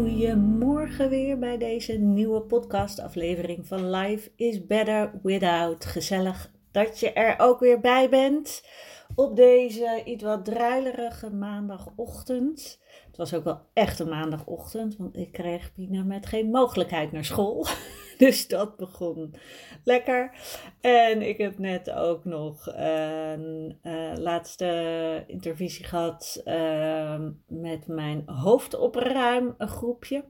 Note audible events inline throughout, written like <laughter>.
Goedemorgen weer bij deze nieuwe podcastaflevering van Life is Better Without. Gezellig dat je er ook weer bij bent op deze iets wat druilerige maandagochtend. Het was ook wel echt een maandagochtend, want ik kreeg Pina met geen mogelijkheid naar school. <laughs> Dus dat begon lekker. En ik heb net ook nog een uh, laatste intervisie gehad uh, met mijn hoofdopruim groepje.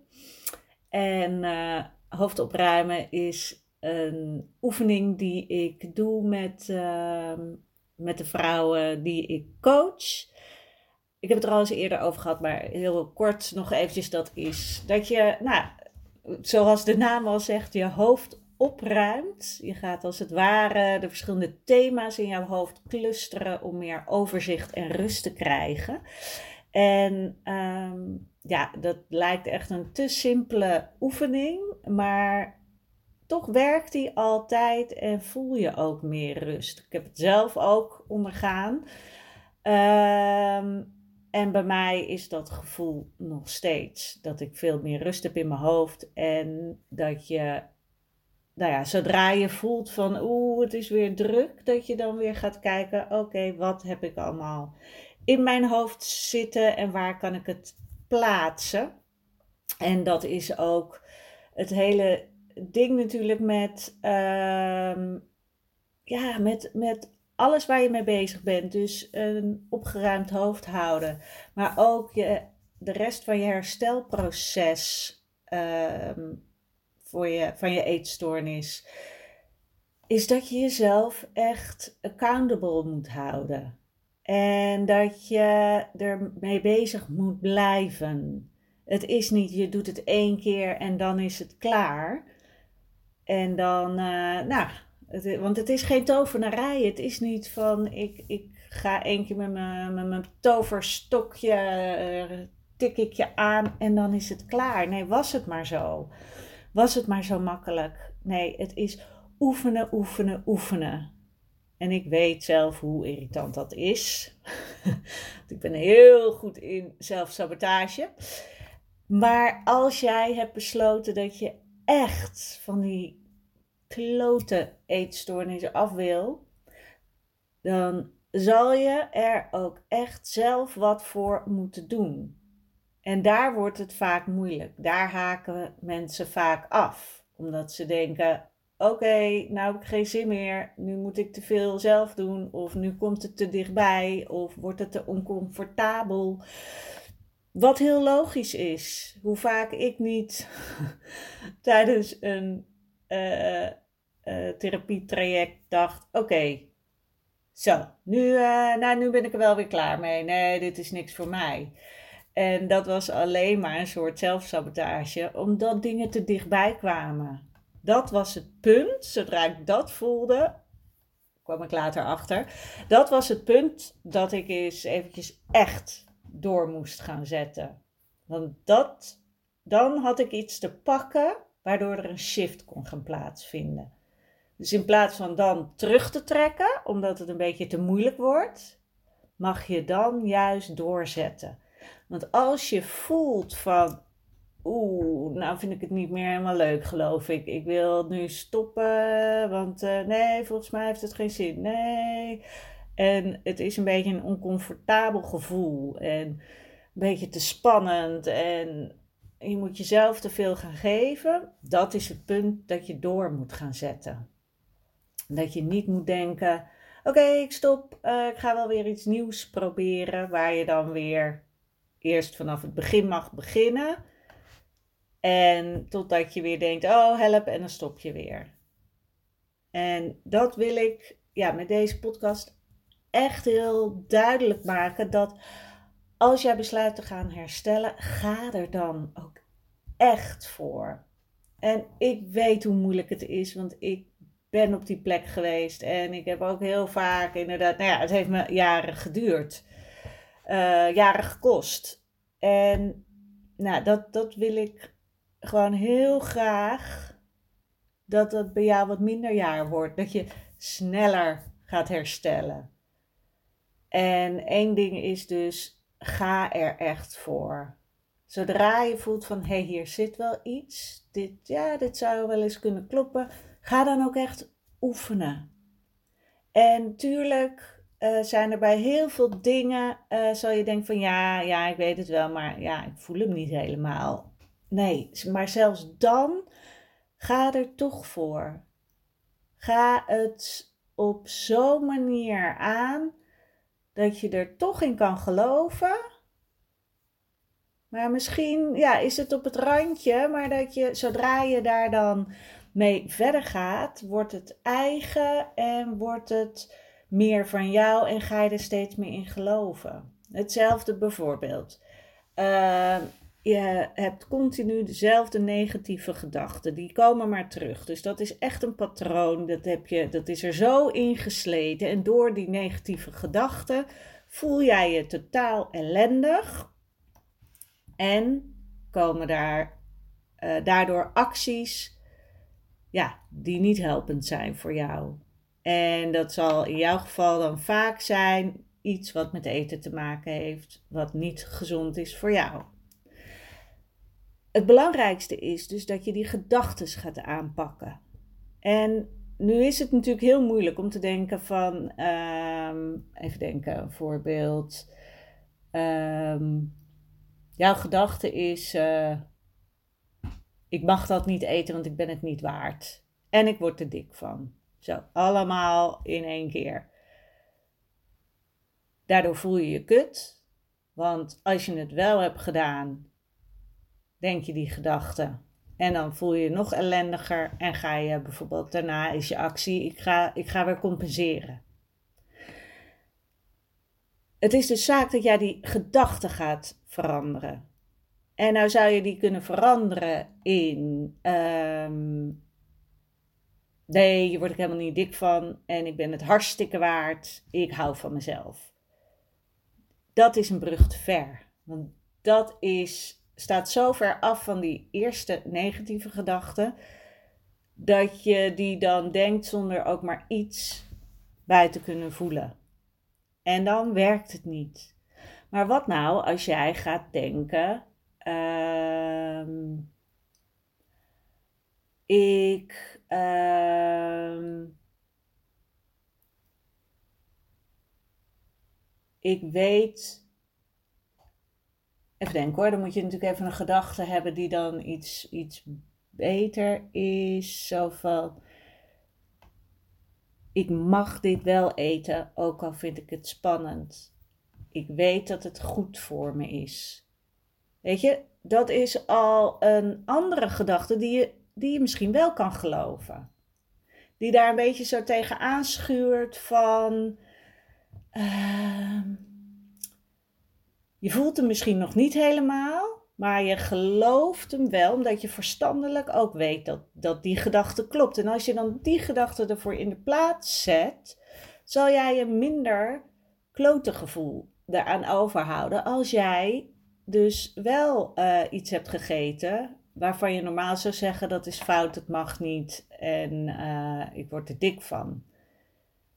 En uh, hoofdopruimen is een oefening die ik doe met, ehm, met de vrouwen die ik coach. Ik heb het er al eens eerder over gehad, maar heel kort nog eventjes. Dat is dat je, nou, zoals de naam al zegt, je hoofd opruimt. Je gaat als het ware de verschillende thema's in jouw hoofd clusteren om meer overzicht en rust te krijgen. En um, ja, dat lijkt echt een te simpele oefening, maar toch werkt die altijd en voel je ook meer rust. Ik heb het zelf ook ondergaan. Um, en bij mij is dat gevoel nog steeds dat ik veel meer rust heb in mijn hoofd en dat je, nou ja, zodra je voelt van oeh, het is weer druk, dat je dan weer gaat kijken, oké, wat heb ik allemaal in mijn hoofd zitten en waar kan ik het plaatsen? En dat is ook het hele ding natuurlijk met, uh, ja, met, met alles waar je mee bezig bent. Dus een opgeruimd hoofd houden. Maar ook je, de rest van je herstelproces ehm, voor je, van je eetstoornis. Is dat je jezelf echt accountable moet houden. En dat je ermee bezig moet blijven. Het is niet, je doet het één keer en dan is het klaar. En dan, uh, nou, want het is geen tovenarij. Het is niet van ik, ik ga één keer met mijn, met mijn toverstokje, uh, tik ik je aan en dan is het klaar. Nee, was het maar zo. Was het maar zo makkelijk. Nee, het is oefenen, oefenen, oefenen. En ik weet zelf hoe irritant dat is. <laughs> ik ben heel goed in zelfsabotage. Maar als jij hebt besloten dat je echt van die klote eetstoornissen af wil, dan zal je er ook echt zelf wat voor moeten doen. En daar wordt het vaak moeilijk. Daar haken mensen vaak af, omdat ze denken: oké, nou heb ik geen zin meer, nu moet ik te veel zelf doen, of nu komt het te dichtbij, of wordt het te oncomfortabel. Wat heel logisch is. Hoe vaak ik niet <laughs> tijdens een uh, uh, therapietraject dacht: oké, zo, nu, uh, nou, nu ben ik er wel weer klaar mee. Nee, dit is niks voor mij. En dat was alleen maar een soort zelfsabotage, omdat dingen te dichtbij kwamen. Dat was het punt. Zodra ik dat voelde, kwam ik later achter. Dat was het punt dat ik eens eventjes echt door moest gaan zetten. Want dat, dan had ik iets te pakken waardoor er een shift kon gaan plaatsvinden. Dus in plaats van dan terug te trekken, omdat het een beetje te moeilijk wordt, mag je dan juist doorzetten. Want als je voelt van, oeh, nou vind ik het niet meer helemaal leuk, geloof ik. Ik wil nu stoppen, want uh, nee, volgens mij heeft het geen zin. Nee. En het is een beetje een oncomfortabel gevoel en een beetje te spannend en je moet jezelf te veel gaan geven. Dat is het punt dat je door moet gaan zetten. Dat je niet moet denken: oké, ik stop, eh, ik ga wel weer iets nieuws proberen, waar je dan weer eerst vanaf het begin mag beginnen. En totdat je weer denkt, oh help, en dan stop je weer. En dat wil ik ja, met deze podcast echt heel duidelijk maken. Dat als jij besluit te gaan herstellen, ga er dan ook echt voor. En ik weet hoe moeilijk het is, want ik ben op die plek geweest. En ik heb ook heel vaak inderdaad, nou ja, het heeft me jaren geduurd. Uh, jaren gekost. En nou, dat, dat wil ik gewoon heel graag dat dat bij jou wat minder jaar wordt. Dat je sneller gaat herstellen. En één ding is dus, ga er echt voor. Zodra je voelt van, hé, hey, hier zit wel iets. Dit, ja, dit zou wel eens kunnen kloppen. Ga dan ook echt oefenen. En tuurlijk uh, zijn er bij heel veel dingen, uh, zal je denken van, ja, ja, ik weet het wel, maar ja, ik voel hem niet helemaal. Nee, maar zelfs dan ga er toch voor. Ga het op zo'n manier aan dat je er toch in kan geloven. Maar misschien ja, is het op het randje, maar dat je zodra je daar dan mee verder gaat, wordt het eigen en wordt het meer van jou en ga je er steeds meer in geloven. Hetzelfde bijvoorbeeld. Uh, je hebt continu dezelfde negatieve gedachten. Die komen maar terug. Dus dat is echt een patroon. Dat, heb je, dat is er zo ingesleten. En door die negatieve gedachten voel jij je totaal ellendig. En komen daar uh, daardoor acties ja, die niet helpend zijn voor jou. En dat zal in jouw geval dan vaak zijn iets wat met eten te maken heeft, wat niet gezond is voor jou het belangrijkste is dus dat je die gedachten gaat aanpakken. En nu is het natuurlijk heel moeilijk om te denken van, ehm, even denken, een voorbeeld. Um, jouw gedachte is, uh, ik mag dat niet eten, want ik ben het niet waard. En ik word er dik van. Zo, allemaal in één keer. Daardoor voel je je kut. Want als je het wel hebt gedaan, denk je die gedachte. En dan voel je je nog ellendiger en ga je bijvoorbeeld daarna is je actie, ik ga, ik ga weer compenseren. Het is dus zaak dat jij die gedachte gaat veranderen. En nou zou je die kunnen veranderen in. Um, nee, hier word ik helemaal niet dik van. En ik ben het hartstikke waard. Ik hou van mezelf. Dat is een brug te ver. Want dat is staat zo ver af van die eerste negatieve gedachte, dat je die dan denkt zonder ook maar iets bij te kunnen voelen. En dan werkt het niet. Maar wat nou als jij gaat denken: uh, ik. Uh, ik weet Even denken hoor, dan moet je natuurlijk even een gedachte hebben die dan iets, iets beter is. Zo van, ik mag dit wel eten, ook al vind ik het spannend. Ik weet dat het goed voor me is. Weet je, dat is al een andere gedachte die je, die je misschien wel kan geloven. Die daar een beetje zo tegen aanschuurt van... Uh, je voelt hem misschien nog niet helemaal, maar je gelooft hem wel, omdat je verstandelijk ook weet dat, dat die gedachte klopt. En als je dan die gedachte ervoor in de plaats zet, zal jij een minder klote gevoel daaraan overhouden als jij dus wel uh, iets hebt gegeten waarvan je normaal zou zeggen dat is fout, het mag niet en uh, ik word er dik van.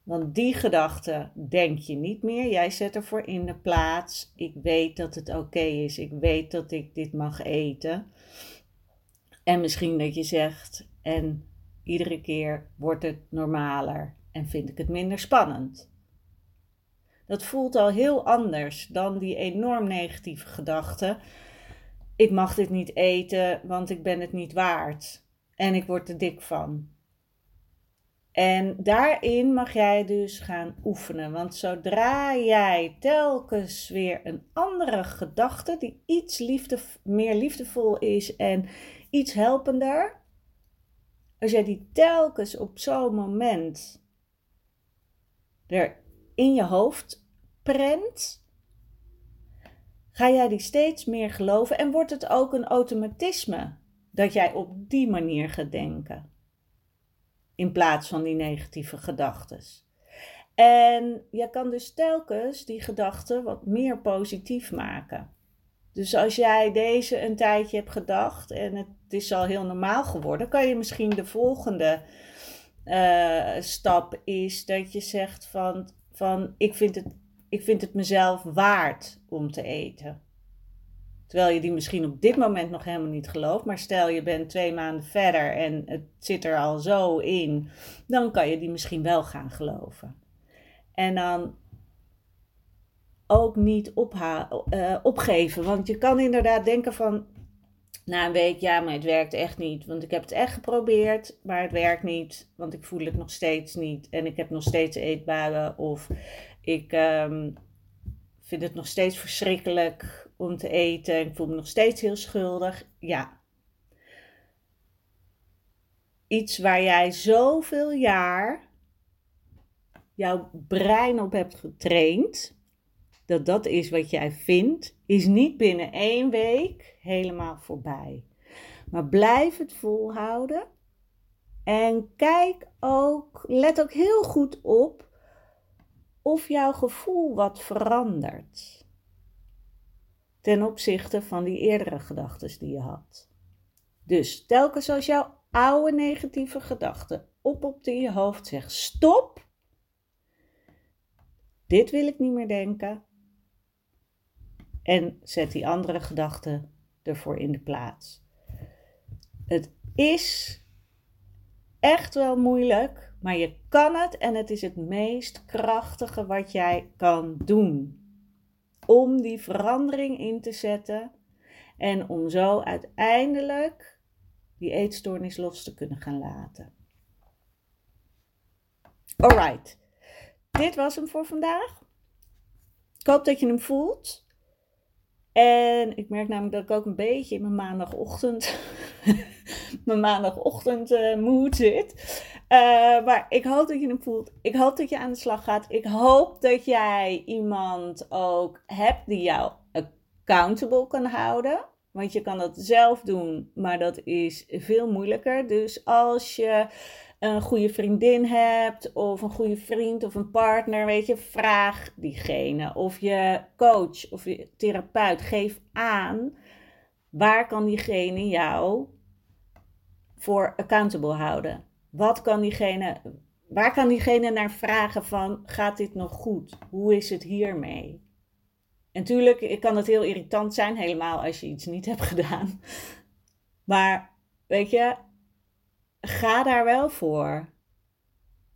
Want die gedachte denk je niet meer. Jij zet ervoor in de plaats. Ik weet dat het oké is. Ik weet dat ik dit mag eten. En misschien dat je zegt, en iedere keer wordt het normaler en vind ik het minder spannend. Dat voelt al heel anders dan die enorm negatieve gedachte. Ik mag dit niet eten, want ik ben het niet waard. En ik word er dik van. En daarin mag jij dus gaan oefenen. Want zodra jij telkens weer een andere gedachte, die iets liefde, meer liefdevol is en iets helpender, als jij die telkens op zo'n moment er in je hoofd prent, ga jij die steeds meer geloven en wordt het ook een automatisme dat jij op die manier gaat denken in plaats van die negatieve gedachten. En je kan dus telkens die gedachten wat meer positief maken. Dus als jij deze een tijdje hebt gedacht en het is al heel normaal geworden, kan je misschien de volgende uh, stap is dat je zegt van, van ik, vind het, ik vind het mezelf waard om te eten. Terwijl je die misschien op dit moment nog helemaal niet gelooft. Maar stel je bent twee maanden verder en het zit er al zo in. Dan kan je die misschien wel gaan geloven. En dan ook niet uh, opgeven. Want je kan inderdaad denken van. Na een week, ja, maar het werkt echt niet. Want ik heb het echt geprobeerd, maar het werkt niet. Want ik voel het nog steeds niet. En ik heb nog steeds eetbuien. Of ik um, vind het nog steeds verschrikkelijk om te eten. Ik voel me nog steeds heel schuldig. Ja. Iets waar jij zoveel jaar jouw brein op hebt getraind, dat dat is wat jij vindt, is niet binnen één week helemaal voorbij. Maar blijf het volhouden. En kijk ook, let ook heel goed op of jouw gevoel wat verandert ten opzichte van die eerdere gedachten die je had. Dus telkens als jouw oude negatieve gedachte oppopt in je hoofd, zeg stop. Dit wil ik niet meer denken. En zet die andere gedachte ervoor in de plaats. Het is echt wel moeilijk, maar je kan het en het is het meest krachtige wat jij kan doen om die verandering in te zetten en om zo uiteindelijk die eetstoornis los te kunnen gaan laten. Alright, dit was hem voor vandaag. Ik hoop dat je hem voelt. En ik merk namelijk dat ik ook een beetje in mijn maandagochtend, <laughs> mijn maandagochtend uh, mood zit. Uh, maar ik hoop dat je hem voelt. Ik hoop dat je aan de slag gaat. Ik hoop dat jij iemand ook hebt die jou accountable kan houden. Want je kan dat zelf doen, maar dat is veel moeilijker. Dus als je een goede vriendin hebt, of een goede vriend of een partner, weet je, vraag diegene. Of je coach of je therapeut, geef aan waar kan diegene jou voor accountable houden. Wat kan diegene, waar kan diegene naar vragen van, gaat dit nog goed? Hoe is het hiermee? En natuurlijk kan het heel irritant zijn, helemaal als je iets niet <laughs> hebt gedaan. Maar weet je, ga daar wel voor.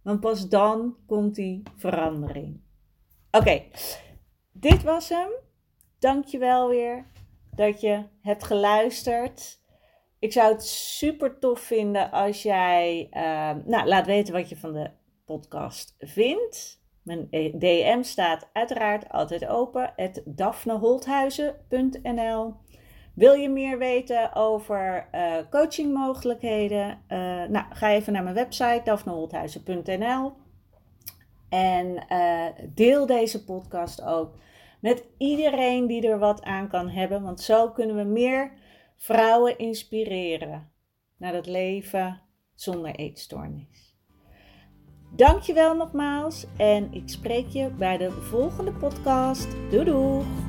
Want pas dan komt die verandering. Oké, dit was hem. Dankjewel weer dat je hebt geluisterd. Ik zou het super tof vinden als jij uh, nou, laat weten wat je van de podcast vindt. Mijn DM staat uiteraard altijd open. Het daphneholthuizen.nl Wil je meer weten over uh, coachingmogelijkheden? Uh, nou, ga even naar mijn website daphneholthuizen.nl En deel deze podcast ook met iedereen die er wat aan kan hebben. Want zo kunnen we meer vrouwen inspireren naar het leven zonder eetstoornis. Dankjewel nogmaals en ik spreek je bij de volgende podcast. Doei doei!